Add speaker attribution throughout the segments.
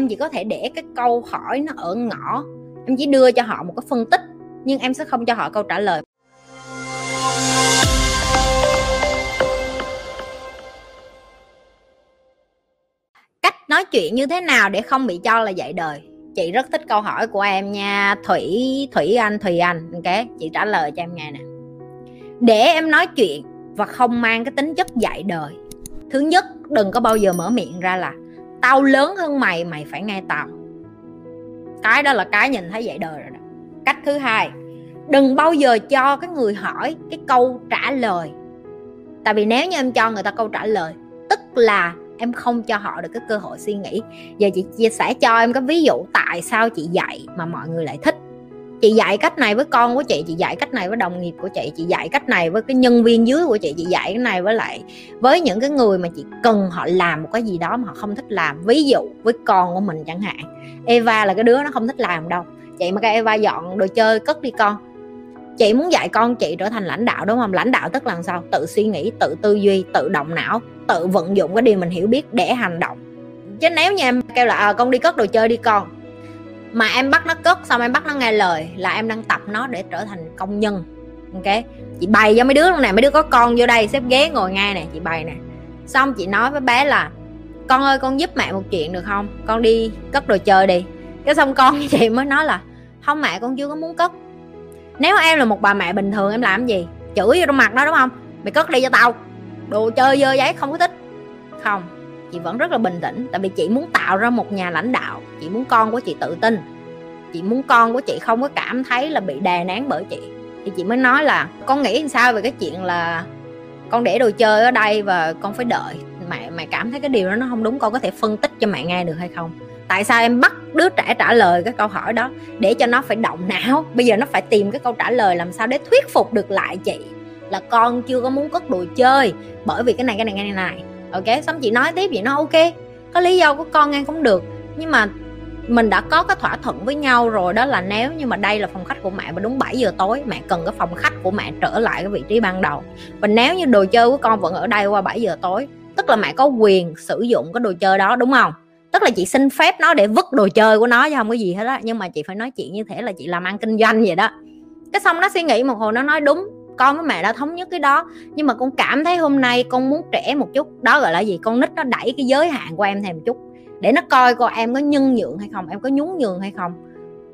Speaker 1: em chỉ có thể để cái câu hỏi nó ở ngõ. Em chỉ đưa cho họ một cái phân tích, nhưng em sẽ không cho họ câu trả lời. Cách nói chuyện như thế nào để không bị cho là dạy đời? Chị rất thích câu hỏi của em nha. Thủy thủy anh, thùy anh. Ok, chị trả lời cho em nghe nè. Để em nói chuyện và không mang cái tính chất dạy đời, thứ nhất, đừng có bao giờ mở miệng ra là tao lớn hơn mày mày phải nghe tao. Cái đó là cái nhìn thấy dạy đời rồi đó. Cách thứ hai, đừng bao giờ cho cái người hỏi cái câu trả lời. Tại vì nếu như em cho người ta câu trả lời, tức là em không cho họ được cái cơ hội suy nghĩ. Giờ chị chia sẻ cho em cái ví dụ tại sao chị dạy mà mọi người lại thích chị dạy cách này với con của chị chị dạy cách này với đồng nghiệp của chị chị dạy cách này với cái nhân viên dưới của chị chị dạy cái này với lại với những cái người mà chị cần họ làm một cái gì đó mà họ không thích làm. Ví dụ với con của mình chẳng hạn Eva là cái đứa nó không thích làm đâu. Chị mà cái Eva dọn đồ chơi cất đi con. Chị muốn dạy con chị trở thành lãnh đạo đúng không? Lãnh đạo tức là sao? Tự suy nghĩ tự tư duy tự động não tự vận dụng cái điều mình hiểu biết để hành động. Chứ nếu như em kêu là à, con đi cất đồ chơi đi con mà em bắt nó cất, xong em bắt nó nghe lời là em đang tập nó để trở thành công nhân. Ok? Chị bày cho mấy đứa luôn này mấy đứa có con vô đây, xếp ghế ngồi ngay nè, chị bày nè. Xong chị nói với bé là, con ơi, con giúp mẹ một chuyện được không? Con đi cất đồ chơi đi. Cái xong con với chị mới nói là, không mẹ, con chưa có muốn cất. Nếu em là một bà mẹ bình thường, em làm gì? Chửi vô trong mặt đó đúng không? Mày cất đi cho tao. Đồ chơi dơ giấy không có thích. Không chị vẫn rất là bình tĩnh, tại vì chị muốn tạo ra một nhà lãnh đạo. Chị muốn con của chị tự tin. Chị muốn con của chị không có cảm thấy là bị đè nén bởi chị. Thì chị mới nói là, con nghĩ sao về cái chuyện là con để đồ chơi ở đây và con phải đợi. Mẹ mẹ cảm thấy cái điều đó nó không đúng, con có thể phân tích cho mẹ nghe được hay không? Tại sao em bắt đứa trẻ trả lời cái câu hỏi đó? Để cho nó phải động não. Bây giờ nó phải tìm cái câu trả lời làm sao để thuyết phục được lại chị là con chưa có muốn cất đồ chơi. Bởi vì cái này cái này cái này này ok, xong chị nói tiếp vậy nó ok. Có lý do của con nghe cũng được, nhưng mà mình đã có cái thỏa thuận với nhau rồi, đó là nếu như mà đây là phòng khách của mẹ và đúng 7 giờ tối, mẹ cần cái phòng khách của mẹ trở lại cái vị trí ban đầu. Và nếu như đồ chơi của con vẫn ở đây qua 7 giờ tối, tức là mẹ có quyền sử dụng cái đồ chơi đó, đúng không? Tức là chị xin phép nó để vứt đồ chơi của nó chứ không có gì hết á. Nhưng mà chị phải nói chuyện như thế là chị làm ăn kinh doanh vậy đó. Cái xong nó suy nghĩ một hồi, nó nói đúng con với mẹ đã thống nhất cái đó. Nhưng mà con cảm thấy hôm nay con muốn trẻ một chút. Đó gọi là gì? Con nít nó đẩy cái giới hạn của em thêm một chút. Để nó coi coi em có nhân nhượng hay không, em có nhún nhường hay không.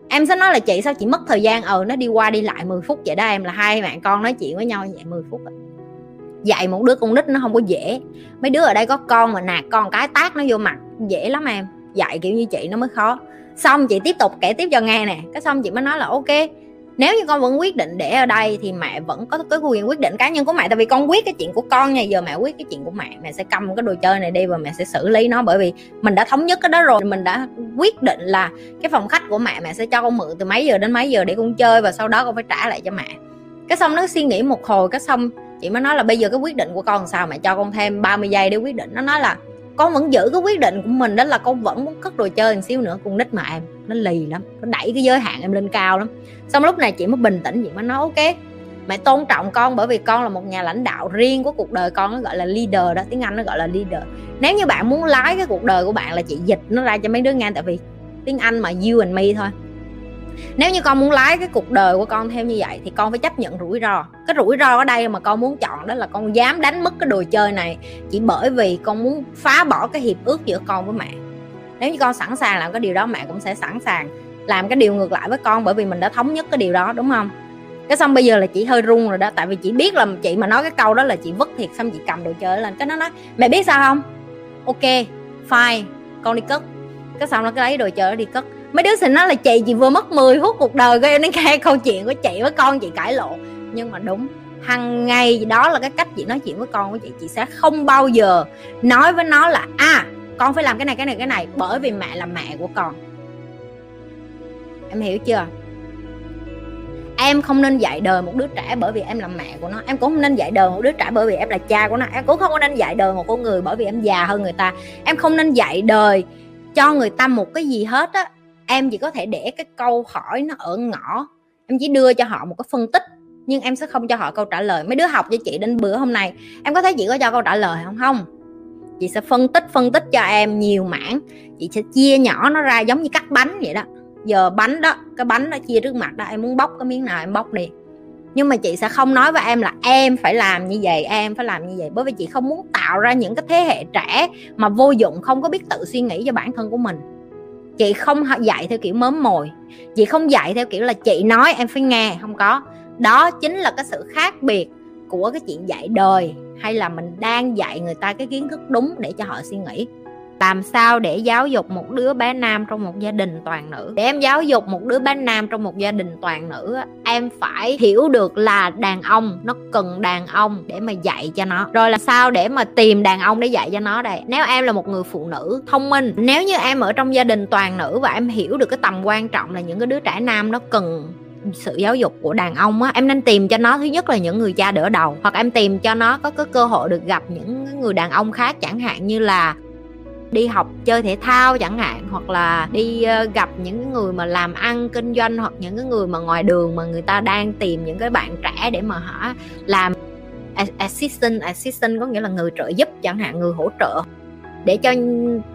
Speaker 1: Em sẽ nói là chị, sao chị mất thời gian? Ờ nó đi qua đi lại 10 phút vậy đó. Em là hai bạn con nói chuyện với nhau vậy 10 phút đó. dạy một đứa con nít nó không có dễ. Mấy đứa ở đây có con mà nạt con cái tác nó vô mặt, dễ lắm em. Dạy kiểu như chị nó mới khó. Xong chị tiếp tục kể tiếp cho nghe nè. Cái xong chị mới nói là ok nếu như con vẫn quyết định để ở đây thì mẹ vẫn có cái quyền quyết định cá nhân của mẹ. Tại vì con quyết cái chuyện của con nha, giờ mẹ quyết cái chuyện của mẹ mẹ sẽ cầm cái đồ chơi này đi và mẹ sẽ xử lý nó. Bởi vì mình đã thống nhất cái đó rồi, mình đã quyết định là cái phòng khách của mẹ mẹ sẽ cho con mượn từ mấy giờ đến mấy giờ để con chơi và sau đó con phải trả lại cho mẹ. Cái xong nó suy nghĩ một hồi, cái xong chị mới nói là bây giờ cái quyết định của con sao? Mẹ cho con thêm 30 giây để quyết định. Nó nói là con vẫn giữ cái quyết định của mình đó là con vẫn muốn cất đồ chơi một xíu nữa, con nít mà em, nó lì lắm, nó đẩy cái giới hạn em lên cao lắm. Xong lúc này chị mới bình tĩnh, chị mới nói, ok mẹ tôn trọng con bởi vì con là một nhà lãnh đạo riêng của cuộc đời con, nó gọi là leader đó, tiếng anh nó gọi là leader. Nếu như bạn muốn lái cái cuộc đời của bạn là chị dịch nó ra cho mấy đứa nghe tại vì tiếng anh mà you and me thôi nếu như con muốn lái cái cuộc đời của con theo như vậy thì con phải chấp nhận rủi ro. Cái rủi ro ở đây mà con muốn chọn đó là con dám đánh mất cái đồ chơi này chỉ bởi vì con muốn phá bỏ cái hiệp ước giữa con với mẹ. Nếu như con sẵn sàng làm cái điều đó, mẹ cũng sẽ sẵn sàng làm cái điều ngược lại với con bởi vì mình đã thống nhất cái điều đó, đúng không? Cái xong bây giờ là chị hơi run rồi đó, tại vì chị biết là chị mà nói cái câu đó là chị vứt thiệt xong chị cầm đồ chơi lên. Cái nó nói, mẹ biết sao không? Ok, fine, con đi cất. Cái xong nó cái lấy đồ chơi đi cất mấy đứa sẽ nói là chị chị vừa mất 10 phút cuộc đời của em đến nghe câu chuyện của chị với con chị cãi lộn. Nhưng mà đúng, hằng ngày đó là cái cách chị nói chuyện với con của chị chị sẽ không bao giờ nói với nó là à con phải làm cái này cái này cái này, bởi vì mẹ là mẹ của con. Em hiểu chưa? Em không nên dạy đời một đứa trẻ bởi vì em là mẹ của nó. Em cũng không nên dạy đời một đứa trẻ bởi vì em là cha của nó. Em cũng không nên dạy đời một con người bởi vì em già hơn người ta. Em không nên dạy đời cho người ta một cái gì hết á em chỉ có thể để cái câu hỏi nó ở ngõ. Em chỉ đưa cho họ một cái phân tích, nhưng em sẽ không cho họ câu trả lời. Mấy đứa học cho chị đến bữa hôm nay, em có thấy chị có cho câu trả lời không? Không. Chị sẽ phân tích phân tích cho em nhiều mảng. Chị sẽ chia nhỏ nó ra giống như cắt bánh vậy đó. Giờ bánh đó, cái bánh nó chia trước mặt đó, em muốn bóc cái miếng nào em bóc đi. Nhưng mà chị sẽ không nói với em là em phải làm như vậy, em phải làm như vậy. Bởi vì chị không muốn tạo ra những cái thế hệ trẻ mà vô dụng, không có biết tự suy nghĩ cho bản thân của mình chị không dạy theo kiểu mớm mồi. Chị không dạy theo kiểu là chị nói em phải nghe, không có. Đó chính là cái sự khác biệt của cái chuyện dạy đời, hay là mình đang dạy người ta cái kiến thức đúng để cho họ suy nghĩ làm sao để giáo dục một đứa bé nam trong một gia đình toàn nữ? Để em giáo dục một đứa bé nam trong một gia đình toàn nữ em phải hiểu được là đàn ông nó cần đàn ông để mà dạy cho nó. Rồi là sao để mà tìm đàn ông để dạy cho nó đây? Nếu em là một người phụ nữ thông minh, nếu như em ở trong gia đình toàn nữ và em hiểu được cái tầm quan trọng là những cái đứa trẻ nam nó cần sự giáo dục của đàn ông á, em nên tìm cho nó thứ nhất là những người cha đỡ đầu, hoặc em tìm cho nó có cái cơ hội được gặp những người đàn ông khác chẳng hạn như là đi học chơi thể thao chẳng hạn, hoặc là đi ờ, gặp những người mà làm ăn kinh doanh, hoặc những cái người mà ngoài đường mà người ta đang tìm những cái bạn trẻ để mà họ làm assistant assistant có nghĩa là người trợ giúp chẳng hạn, người hỗ trợ, để cho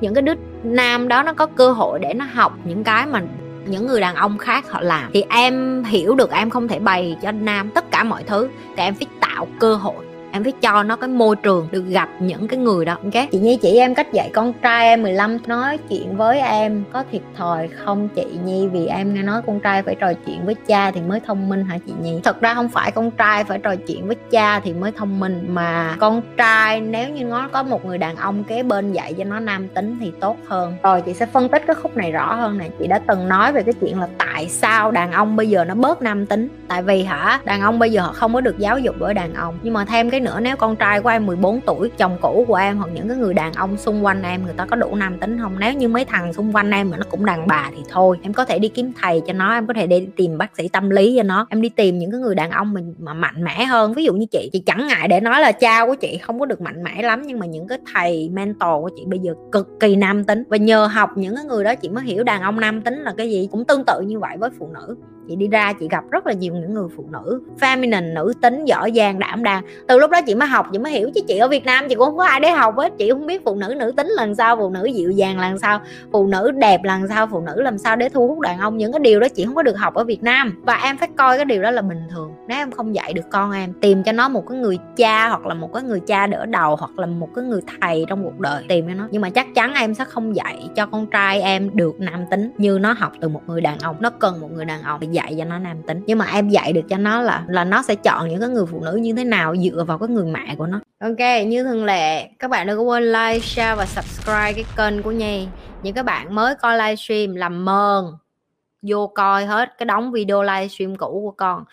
Speaker 1: những cái đứa nam đó nó có cơ hội để nó học những cái mà những người đàn ông khác họ làm. Thì em hiểu được em không thể bày cho nam tất cả mọi thứ, thì em phải tạo cơ hội em phải cho nó cái môi trường được gặp những cái người đó, ok? Chị Nhi chỉ em cách dạy con trai em 15 nói chuyện với em có thiệt thòi không chị Nhi? Vì em nghe nói con trai phải trò chuyện với cha thì mới thông minh hả chị Nhi? Thật ra không phải con trai phải trò chuyện với cha thì mới thông minh, mà con trai nếu như nó có một người đàn ông kế bên dạy cho nó nam tính thì tốt hơn. Rồi chị sẽ phân tích cái khúc này rõ hơn này chị đã từng nói về cái chuyện là tại sao đàn ông bây giờ nó bớt nam tính? Tại vì hả, đàn ông bây giờ họ không có được giáo dục bởi đàn ông. Nhưng mà thêm cái nữa, nếu con trai của em 14 tuổi, chồng cũ của em hoặc những cái người đàn ông xung quanh em, người ta có đủ nam tính không? Nếu như mấy thằng xung quanh em mà nó cũng đàn bà thì thôi, em có thể đi kiếm thầy cho nó, em có thể đi tìm bác sĩ tâm lý cho nó. Em đi tìm những cái người đàn ông mình mà mạnh mẽ hơn. Ví dụ như chị chị chẳng ngại để nói là cha của chị không có được mạnh mẽ lắm, nhưng mà những cái thầy mentor của chị bây giờ cực kỳ nam tính. Và nhờ học những cái người đó chị mới hiểu đàn ông nam tính là cái gì. Cũng tương tự như vậy với phụ nữ chị đi ra chị gặp rất là nhiều những người phụ nữ, feminine, nữ tính, giỏi giang, đảm đang. Từ lúc đó chị mới học, chị mới hiểu, chứ chị ở việt nam chị cũng không có ai để học hết. Chị không biết phụ nữ nữ tính lần sau phụ nữ dịu dàng lần sau phụ nữ đẹp lần sau phụ nữ làm sao để thu hút đàn ông. Những cái điều đó chị không có được học ở việt nam. Và em phải coi cái điều đó là bình thường. Nếu em không dạy được con em, tìm cho nó một cái người cha hoặc là một cái người cha đỡ đầu hoặc là một cái người thầy trong cuộc đời, tìm cho nó. Nhưng mà chắc chắn em sẽ không dạy cho con trai em được nam tính như nó học từ một người đàn ông. Nó cần một người đàn ông dạy cho nó nam tính. Nhưng mà em dạy được cho nó là là nó sẽ chọn những cái người phụ nữ như thế nào dựa vào cái người mẹ của nó. Ok, như thường lệ, các bạn đừng có quên like, share và subscribe cái kênh của nhi. Những các bạn mới coi livestream làm mờn. Vô coi hết cái đóng video livestream cũ của con.